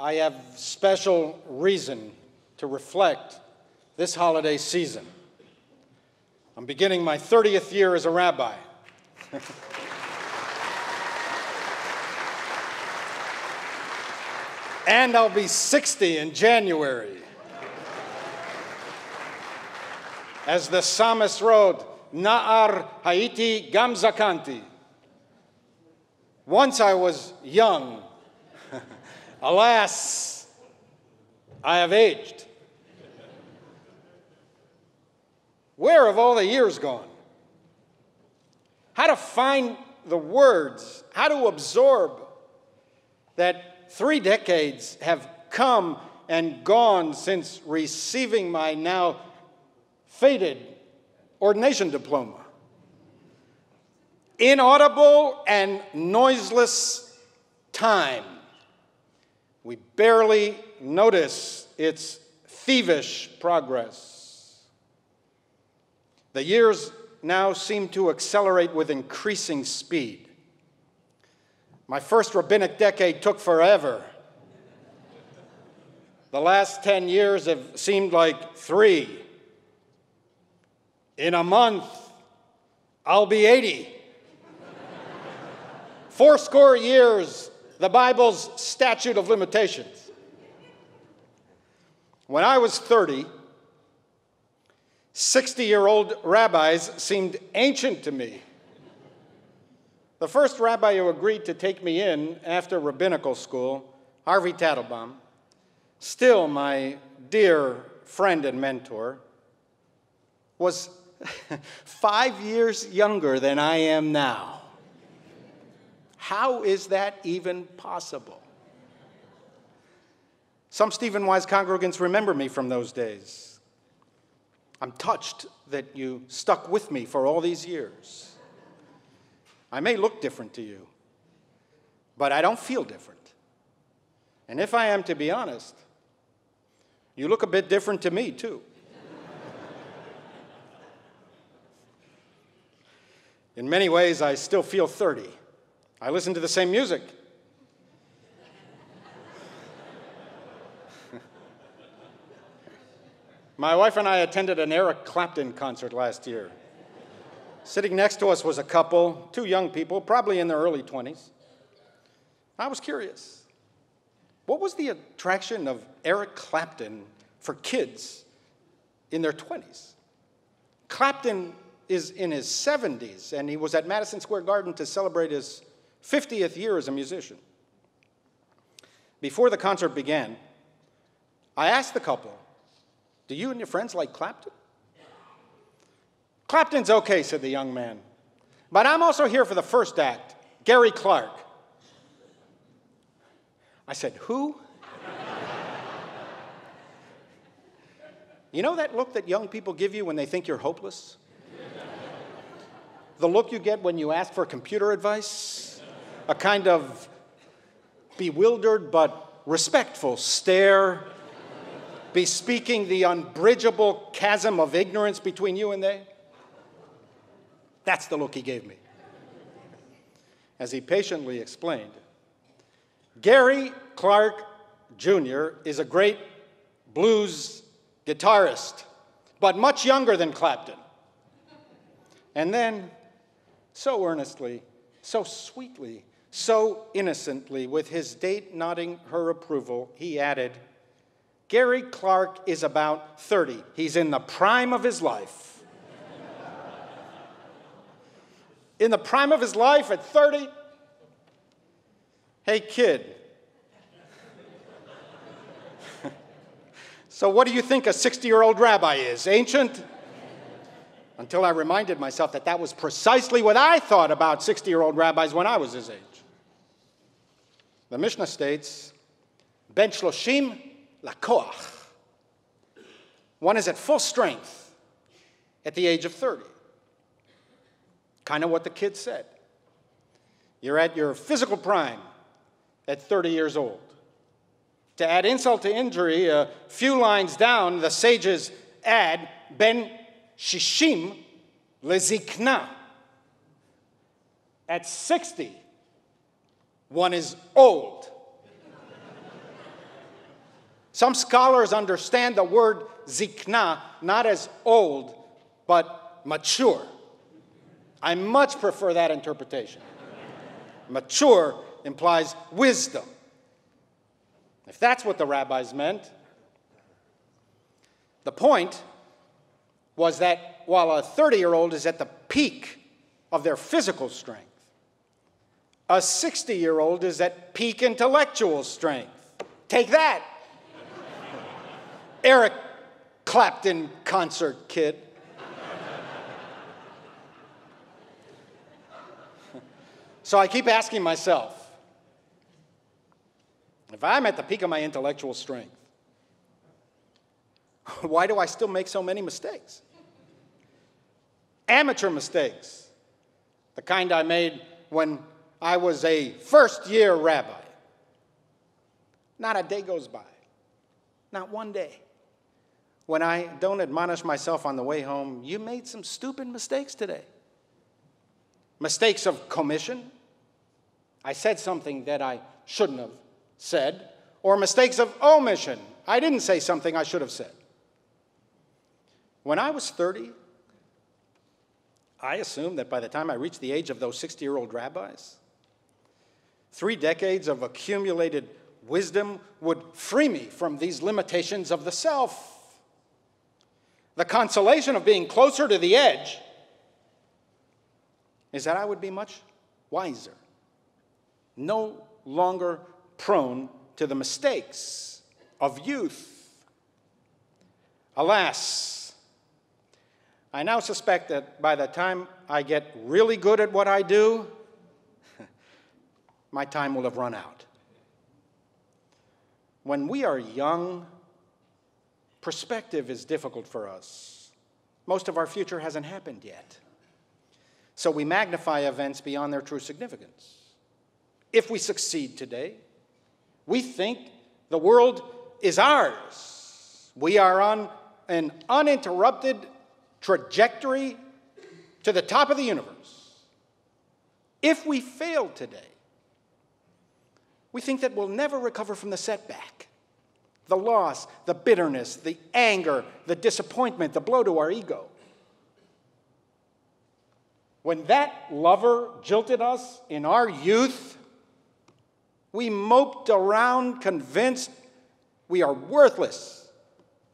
I have special reason to reflect this holiday season. I'm beginning my 30th year as a rabbi. and I'll be 60 in January. As the psalmist wrote, Na'ar Haiti Gamzakanti. Once I was young. Alas, I have aged. Where have all the years gone? How to find the words, how to absorb that three decades have come and gone since receiving my now faded ordination diploma. Inaudible and noiseless time. We barely notice its thievish progress. The years now seem to accelerate with increasing speed. My first rabbinic decade took forever. The last 10 years have seemed like three. In a month, I'll be 80. Four score years, the Bible's statute of limitations. When I was 30, 60 year old rabbis seemed ancient to me. The first rabbi who agreed to take me in after rabbinical school, Harvey Tattelbaum, still my dear friend and mentor, was five years younger than I am now. How is that even possible? Some Stephen Wise congregants remember me from those days. I'm touched that you stuck with me for all these years. I may look different to you, but I don't feel different. And if I am to be honest, you look a bit different to me, too. In many ways, I still feel 30. I listen to the same music. My wife and I attended an Eric Clapton concert last year. Sitting next to us was a couple, two young people, probably in their early 20s. I was curious. What was the attraction of Eric Clapton for kids in their 20s? Clapton is in his 70s, and he was at Madison Square Garden to celebrate his 50th year as a musician. Before the concert began, I asked the couple, Do you and your friends like Clapton? Clapton's okay, said the young man. But I'm also here for the first act, Gary Clark. I said, Who? you know that look that young people give you when they think you're hopeless? the look you get when you ask for computer advice, a kind of bewildered but respectful stare, bespeaking the unbridgeable chasm of ignorance between you and they. That's the look he gave me. As he patiently explained, Gary Clark Jr. is a great blues guitarist, but much younger than Clapton. And then so earnestly, so sweetly, so innocently, with his date nodding her approval, he added, Gary Clark is about 30. He's in the prime of his life. in the prime of his life at 30? Hey, kid. so, what do you think a 60 year old rabbi is? Ancient? until I reminded myself that that was precisely what I thought about 60 year old rabbis when I was his age. The Mishnah states, Ben Shloshim Lakoach. One is at full strength at the age of 30. Kind of what the kid said. You're at your physical prime at 30 years old. To add insult to injury, a few lines down, the sages add Ben Shishim lezikna. At 60, one is old. Some scholars understand the word zikna not as old, but mature. I much prefer that interpretation. mature implies wisdom. If that's what the rabbis meant, the point was that while a 30 year old is at the peak of their physical strength, a 60 year old is at peak intellectual strength. Take that, Eric Clapton concert kid. so I keep asking myself if I'm at the peak of my intellectual strength, why do I still make so many mistakes? Amateur mistakes, the kind I made when I was a first year rabbi. Not a day goes by, not one day, when I don't admonish myself on the way home, you made some stupid mistakes today. Mistakes of commission. I said something that I shouldn't have said, or mistakes of omission. I didn't say something I should have said. When I was 30, I assumed that by the time I reached the age of those 60 year old rabbis, three decades of accumulated wisdom would free me from these limitations of the self. The consolation of being closer to the edge is that I would be much wiser, no longer prone to the mistakes of youth. Alas, I now suspect that by the time I get really good at what I do, my time will have run out. When we are young, perspective is difficult for us. Most of our future hasn't happened yet. So we magnify events beyond their true significance. If we succeed today, we think the world is ours. We are on an uninterrupted trajectory to the top of the universe. If we fail today, we think that we'll never recover from the setback, the loss, the bitterness, the anger, the disappointment, the blow to our ego. When that lover jilted us in our youth, we moped around convinced we are worthless.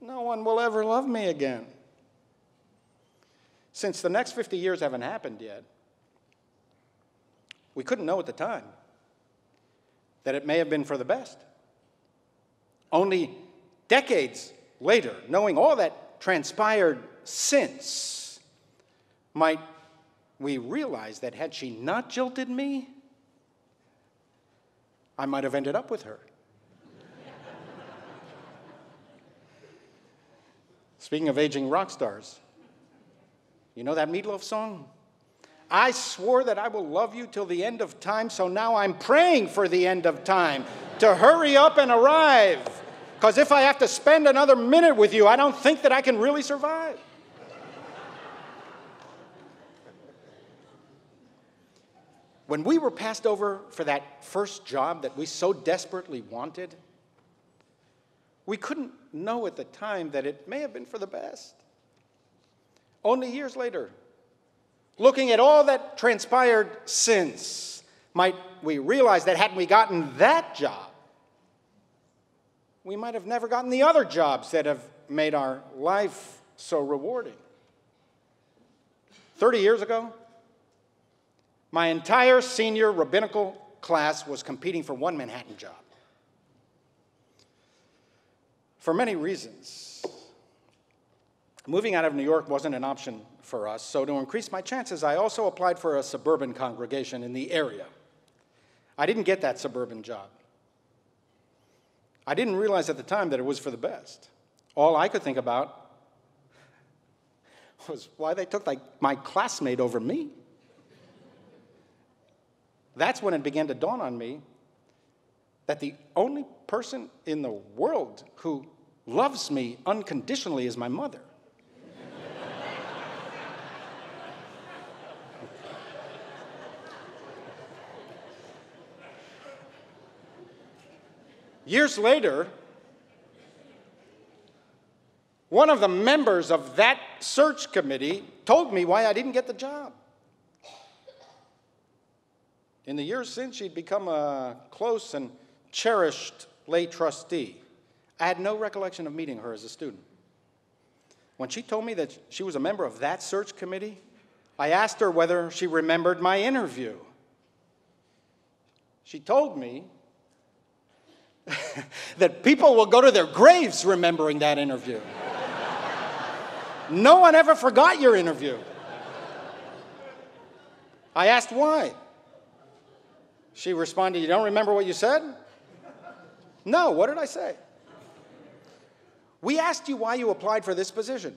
No one will ever love me again. Since the next 50 years haven't happened yet, we couldn't know at the time that it may have been for the best. Only decades later, knowing all that transpired since, might we realize that had she not jilted me, I might have ended up with her. Speaking of aging rock stars, you know that Meatloaf song? I swore that I will love you till the end of time, so now I'm praying for the end of time to hurry up and arrive. Because if I have to spend another minute with you, I don't think that I can really survive. When we were passed over for that first job that we so desperately wanted, we couldn't know at the time that it may have been for the best. Only years later, looking at all that transpired since, might we realize that hadn't we gotten that job, we might have never gotten the other jobs that have made our life so rewarding. 30 years ago, my entire senior rabbinical class was competing for one Manhattan job. For many reasons. Moving out of New York wasn't an option for us, so to increase my chances, I also applied for a suburban congregation in the area. I didn't get that suburban job. I didn't realize at the time that it was for the best. All I could think about was why they took like my classmate over me. That's when it began to dawn on me that the only person in the world who loves me unconditionally is my mother. Years later, one of the members of that search committee told me why I didn't get the job. In the years since, she'd become a close and cherished lay trustee. I had no recollection of meeting her as a student. When she told me that she was a member of that search committee, I asked her whether she remembered my interview. She told me that people will go to their graves remembering that interview. no one ever forgot your interview. I asked why. She responded, You don't remember what you said? No, what did I say? We asked you why you applied for this position.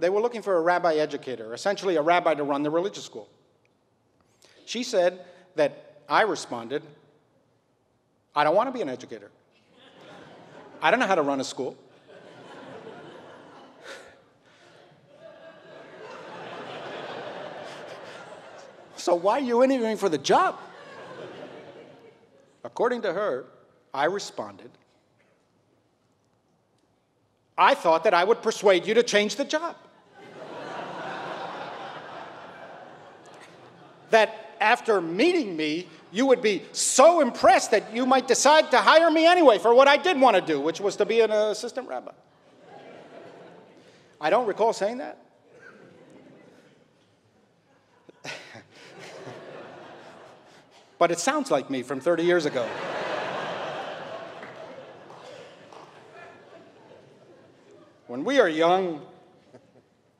They were looking for a rabbi educator, essentially a rabbi to run the religious school. She said that I responded, I don't want to be an educator. I don't know how to run a school. so why are you interviewing for the job? According to her, I responded, I thought that I would persuade you to change the job. that after meeting me, you would be so impressed that you might decide to hire me anyway for what I did want to do, which was to be an assistant rabbi. I don't recall saying that. but it sounds like me from 30 years ago. when we are young,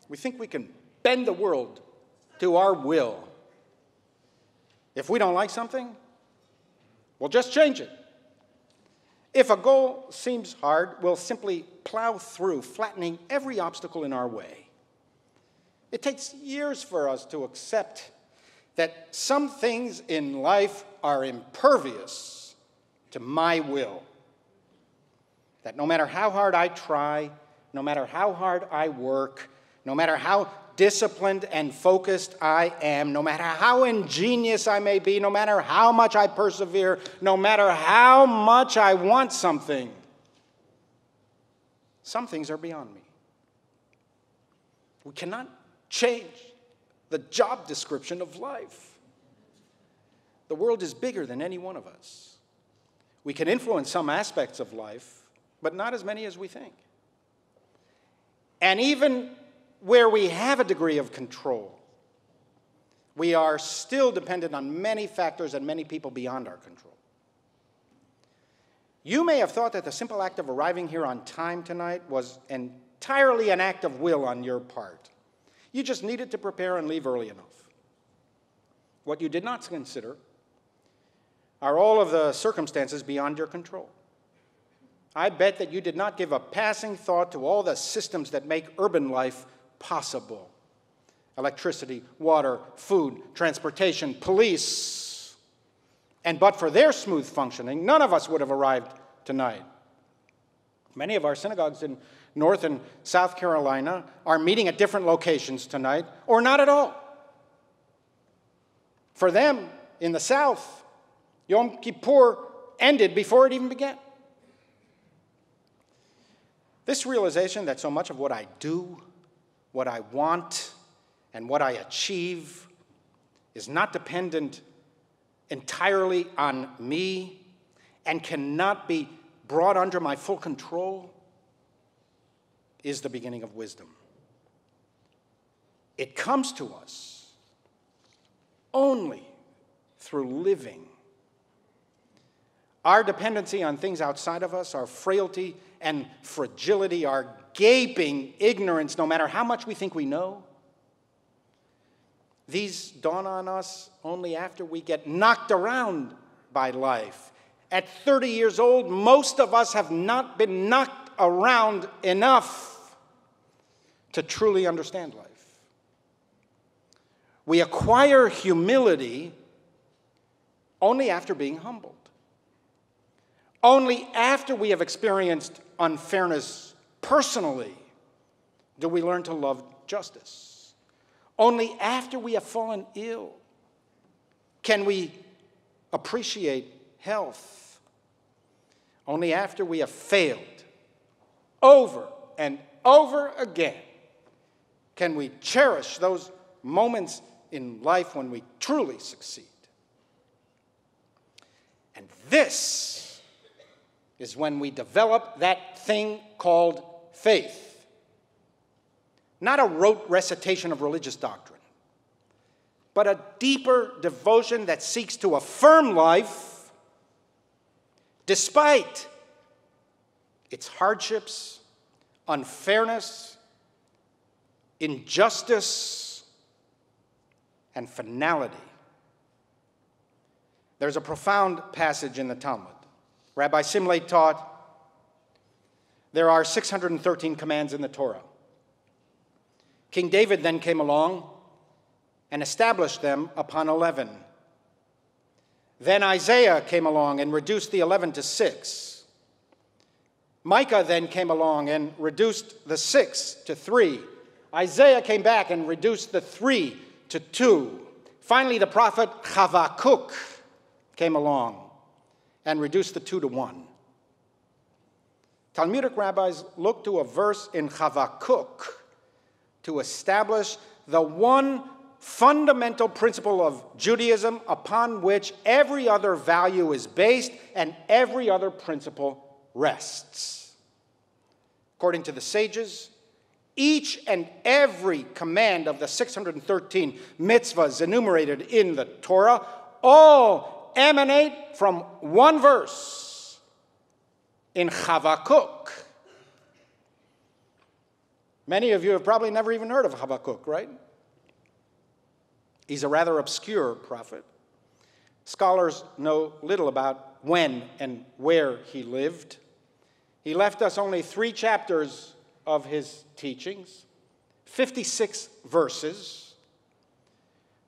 we think we can bend the world to our will. If we don't like something, we'll just change it. If a goal seems hard, we'll simply plow through, flattening every obstacle in our way. It takes years for us to accept that some things in life are impervious to my will. That no matter how hard I try, no matter how hard I work, no matter how disciplined and focused I am, no matter how ingenious I may be, no matter how much I persevere, no matter how much I want something, some things are beyond me. We cannot change the job description of life. The world is bigger than any one of us. We can influence some aspects of life, but not as many as we think. And even where we have a degree of control, we are still dependent on many factors and many people beyond our control. You may have thought that the simple act of arriving here on time tonight was entirely an act of will on your part. You just needed to prepare and leave early enough. What you did not consider are all of the circumstances beyond your control. I bet that you did not give a passing thought to all the systems that make urban life possible electricity, water, food, transportation, police. And but for their smooth functioning, none of us would have arrived tonight. Many of our synagogues in North and South Carolina are meeting at different locations tonight, or not at all. For them, in the South, Yom Kippur ended before it even began. This realization that so much of what I do what I want and what I achieve is not dependent entirely on me and cannot be brought under my full control is the beginning of wisdom. It comes to us only through living. Our dependency on things outside of us, our frailty and fragility, our gaping ignorance, no matter how much we think we know. These dawn on us only after we get knocked around by life. At 30 years old, most of us have not been knocked around enough to truly understand life. We acquire humility only after being humbled. Only after we have experienced unfairness personally do we learn to love justice. Only after we have fallen ill can we appreciate health. Only after we have failed over and over again can we cherish those moments in life when we truly succeed. And this is when we develop that thing called faith. Not a rote recitation of religious doctrine, but a deeper devotion that seeks to affirm life despite its hardships, unfairness, injustice, and finality. There's a profound passage in the Talmud. Rabbi Simlai taught there are 613 commands in the Torah. King David then came along and established them upon 11. Then Isaiah came along and reduced the 11 to 6. Micah then came along and reduced the 6 to 3. Isaiah came back and reduced the 3 to 2. Finally, the prophet Habakkuk came along and reduced the 2 to 1. Talmudic rabbis look to a verse in Habakkuk to establish the one fundamental principle of Judaism upon which every other value is based and every other principle rests. According to the sages, each and every command of the 613 mitzvahs enumerated in the Torah all emanate from one verse in Habakkuk. Many of you have probably never even heard of Habakkuk, right? He's a rather obscure prophet. Scholars know little about when and where he lived. He left us only three chapters of his teachings, 56 verses,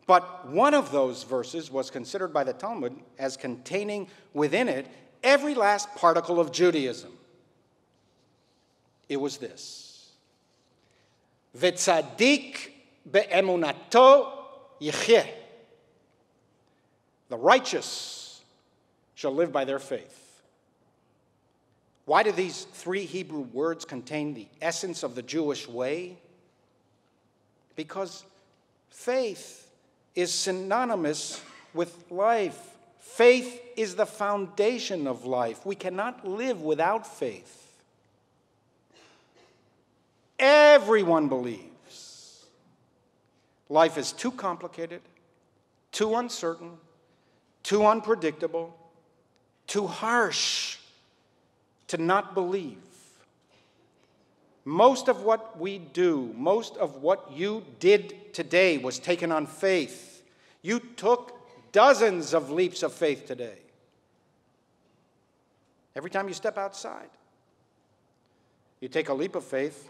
but one of those verses was considered by the Talmud as containing within it every last particle of Judaism. It was this Vitzadik be'emunato yichyeh. The righteous shall live by their faith. Why do these three Hebrew words contain the essence of the Jewish way? Because faith is synonymous with life. Faith is the foundation of life. We cannot live without faith. Everyone believes life is too complicated, too uncertain, too unpredictable, too harsh to not believe. Most of what we do, most of what you did today was taken on faith. You took dozens of leaps of faith today. Every time you step outside, you take a leap of faith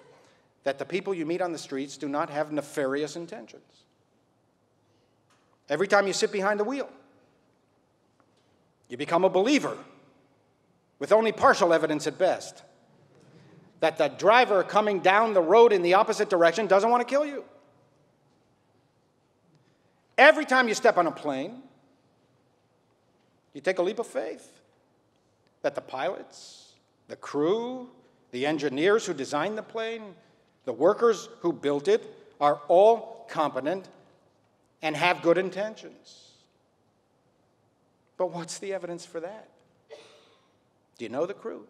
that the people you meet on the streets do not have nefarious intentions. Every time you sit behind the wheel, you become a believer with only partial evidence at best that the driver coming down the road in the opposite direction doesn't want to kill you. Every time you step on a plane, you take a leap of faith that the pilots, the crew, the engineers who designed the plane, the workers who built it are all competent and have good intentions. But what's the evidence for that? Do you know the crew?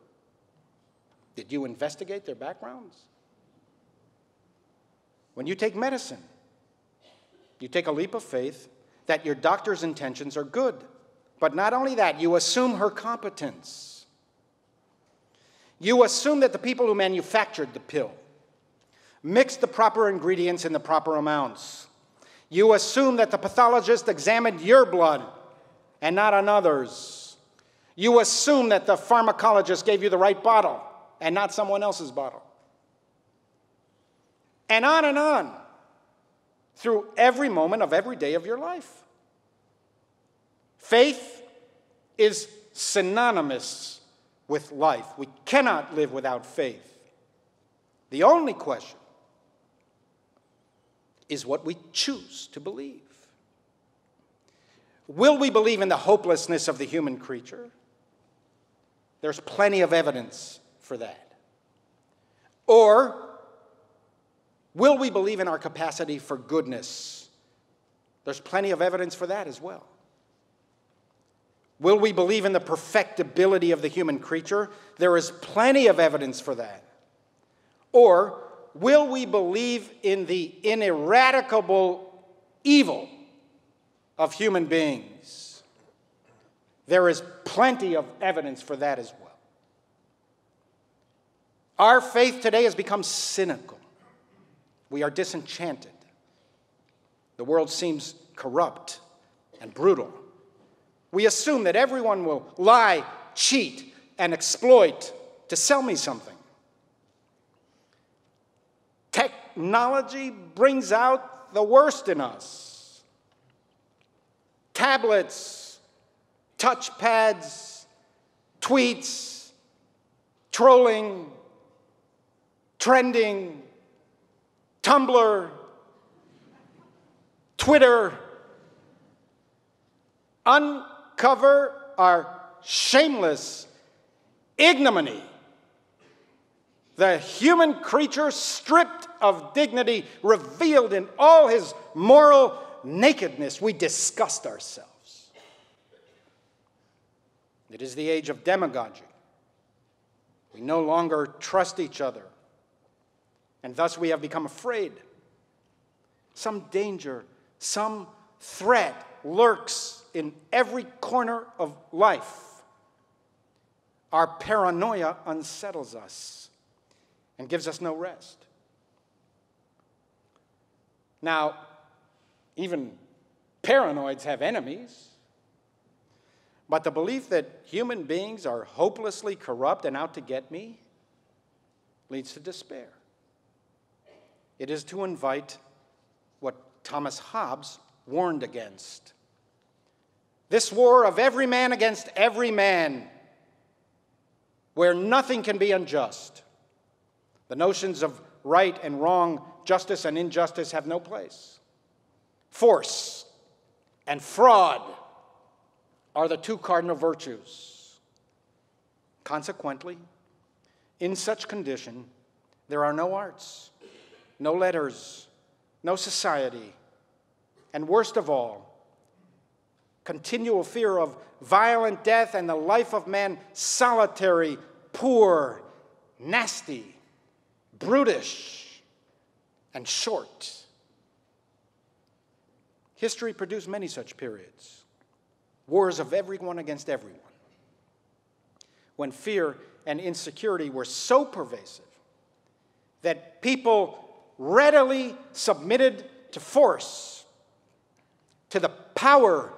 Did you investigate their backgrounds? When you take medicine, you take a leap of faith that your doctor's intentions are good. But not only that, you assume her competence. You assume that the people who manufactured the pill mixed the proper ingredients in the proper amounts. You assume that the pathologist examined your blood and not another's. You assume that the pharmacologist gave you the right bottle and not someone else's bottle. And on and on through every moment of every day of your life. Faith is synonymous with life. We cannot live without faith. The only question is what we choose to believe. Will we believe in the hopelessness of the human creature? There's plenty of evidence for that. Or Will we believe in our capacity for goodness? There's plenty of evidence for that as well. Will we believe in the perfectibility of the human creature? There is plenty of evidence for that. Or will we believe in the ineradicable evil of human beings? There is plenty of evidence for that as well. Our faith today has become cynical. We are disenchanted. The world seems corrupt and brutal. We assume that everyone will lie, cheat, and exploit to sell me something. Technology brings out the worst in us. Tablets, touchpads, tweets, trolling, trending, Tumblr, Twitter, uncover our shameless ignominy. The human creature stripped of dignity, revealed in all his moral nakedness, we disgust ourselves. It is the age of demagogy. We no longer trust each other, and thus we have become afraid. Some danger, some threat lurks in every corner of life. Our paranoia unsettles us and gives us no rest. Now, even paranoids have enemies, but the belief that human beings are hopelessly corrupt and out to get me leads to despair. It is to invite what Thomas Hobbes warned against this war of every man against every man, where nothing can be unjust. The notions of right and wrong, justice and injustice have no place. Force and fraud are the two cardinal virtues. Consequently, in such condition, there are no arts, no letters, no society, and worst of all, continual fear of violent death and the life of man solitary, poor, nasty, brutish, and short. History produced many such periods wars of everyone against everyone. When fear and insecurity were so pervasive that people readily submitted to force, to the power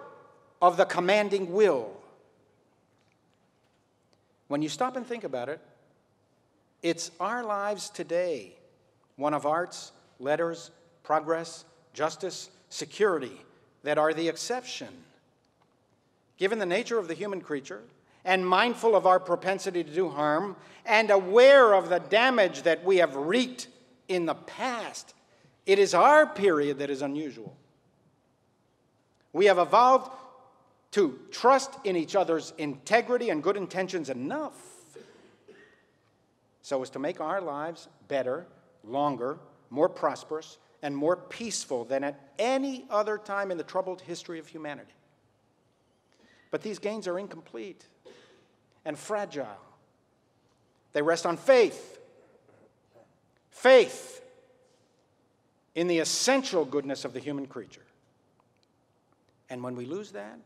of the commanding will. When you stop and think about it, it's our lives today, one of arts, letters, progress, justice, security, that are the exception. Given the nature of the human creature, and mindful of our propensity to do harm, and aware of the damage that we have wreaked in the past, it is our period that is unusual. We have evolved to trust in each other's integrity and good intentions enough so as to make our lives better, longer, more prosperous, and more peaceful than at any other time in the troubled history of humanity. But these gains are incomplete and fragile. They rest on faith. Faith in the essential goodness of the human creature. And when we lose that,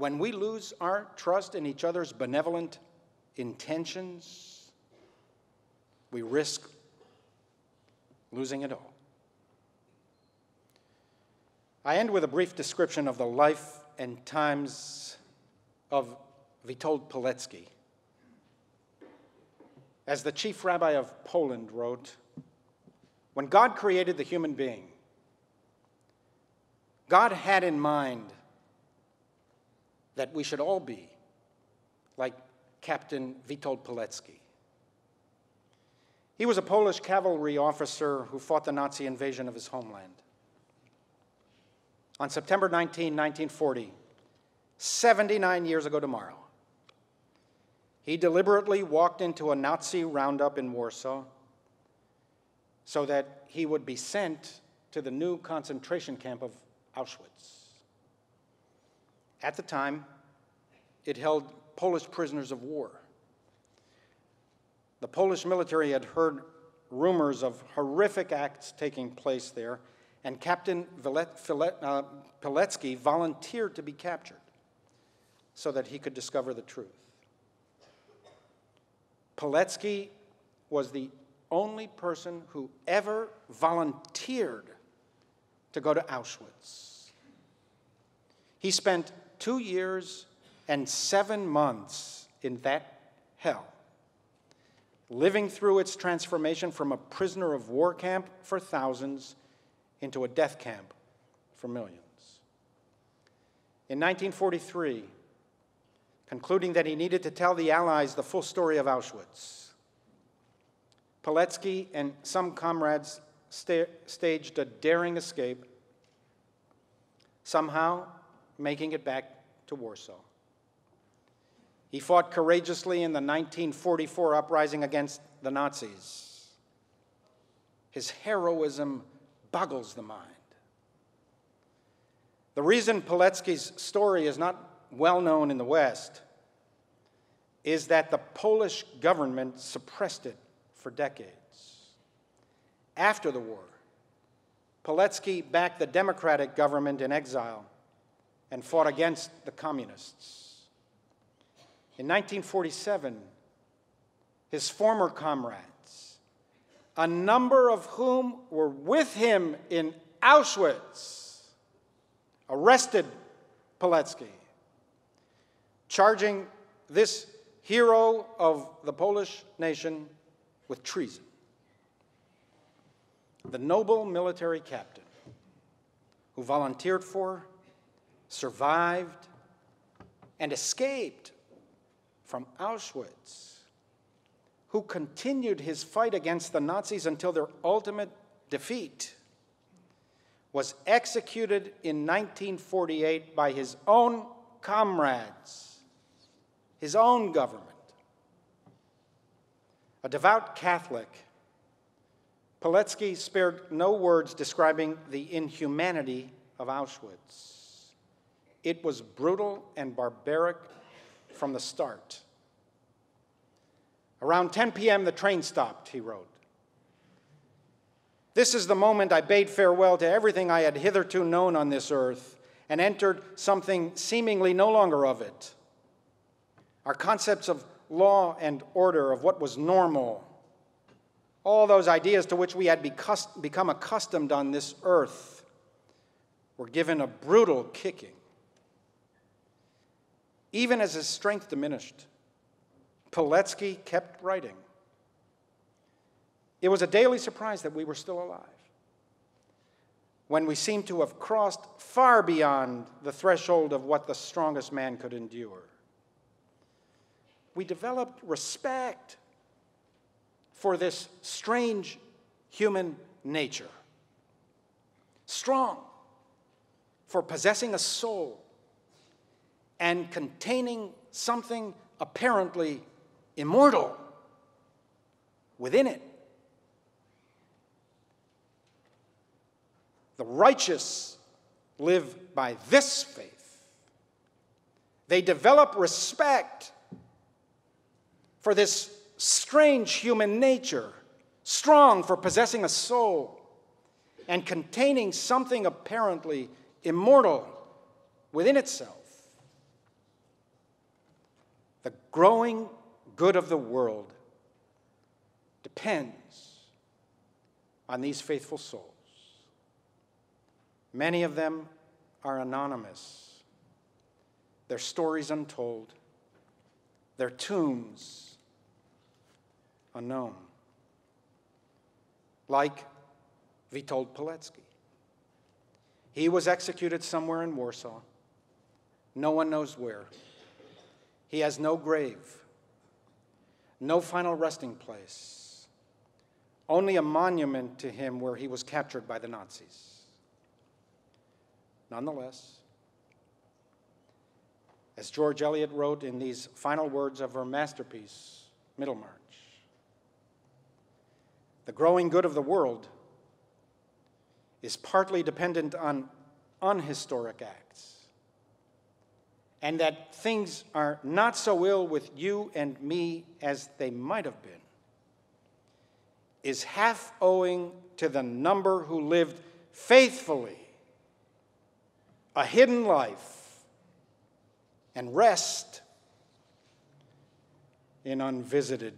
when we lose our trust in each other's benevolent intentions, we risk losing it all. I end with a brief description of the life and times of Witold Pilecki. As the chief rabbi of Poland wrote, when God created the human being, God had in mind that we should all be like Captain Witold Pilecki. He was a Polish cavalry officer who fought the Nazi invasion of his homeland. On September 19, 1940, 79 years ago tomorrow, he deliberately walked into a Nazi roundup in Warsaw, so that he would be sent to the new concentration camp of Auschwitz. At the time, it held Polish prisoners of war. The Polish military had heard rumors of horrific acts taking place there, and Captain uh, Pilecki volunteered to be captured so that he could discover the truth. Pilecki was the only person who ever volunteered to go to Auschwitz. He spent two years and seven months in that hell, living through its transformation from a prisoner of war camp for thousands into a death camp for millions. In 1943, concluding that he needed to tell the Allies the full story of Auschwitz, Pilecki and some comrades sta- staged a daring escape, somehow making it back to Warsaw. He fought courageously in the 1944 uprising against the Nazis. His heroism boggles the mind. The reason Pilecki's story is not well known in the West is that the Polish government suppressed it for decades. After the war, Pilecki backed the democratic government in exile and fought against the communists. In 1947, his former comrades, a number of whom were with him in Auschwitz, arrested Pilecki, charging this hero of the Polish nation with treason. The noble military captain who volunteered for, survived, and escaped from Auschwitz, who continued his fight against the Nazis until their ultimate defeat, was executed in 1948 by his own comrades, his own government. A devout Catholic, Pilecki spared no words describing the inhumanity of Auschwitz. It was brutal and barbaric from the start. Around 10 p.m., the train stopped, he wrote. This is the moment I bade farewell to everything I had hitherto known on this earth and entered something seemingly no longer of it. Our concepts of law and order, of what was normal, all those ideas to which we had become accustomed on this earth, were given a brutal kicking. Even as his strength diminished, Pilecki kept writing. It was a daily surprise that we were still alive. When we seemed to have crossed far beyond the threshold of what the strongest man could endure, we developed respect for this strange human nature. Strong for possessing a soul and containing something apparently immortal within it. The righteous live by this faith. They develop respect for this strange human nature, strong for possessing a soul, and containing something apparently immortal within itself. The growing good of the world depends on these faithful souls. Many of them are anonymous, their stories untold, their tombs unknown. Like Witold Pilecki. He was executed somewhere in Warsaw. No one knows where. He has no grave, no final resting place, only a monument to him where he was captured by the Nazis. Nonetheless, as George Eliot wrote in these final words of her masterpiece, Middlemarch, the growing good of the world is partly dependent on unhistoric acts, and that things are not so ill with you and me as they might have been, is half owing to the number who lived faithfully a hidden life and rest in unvisited.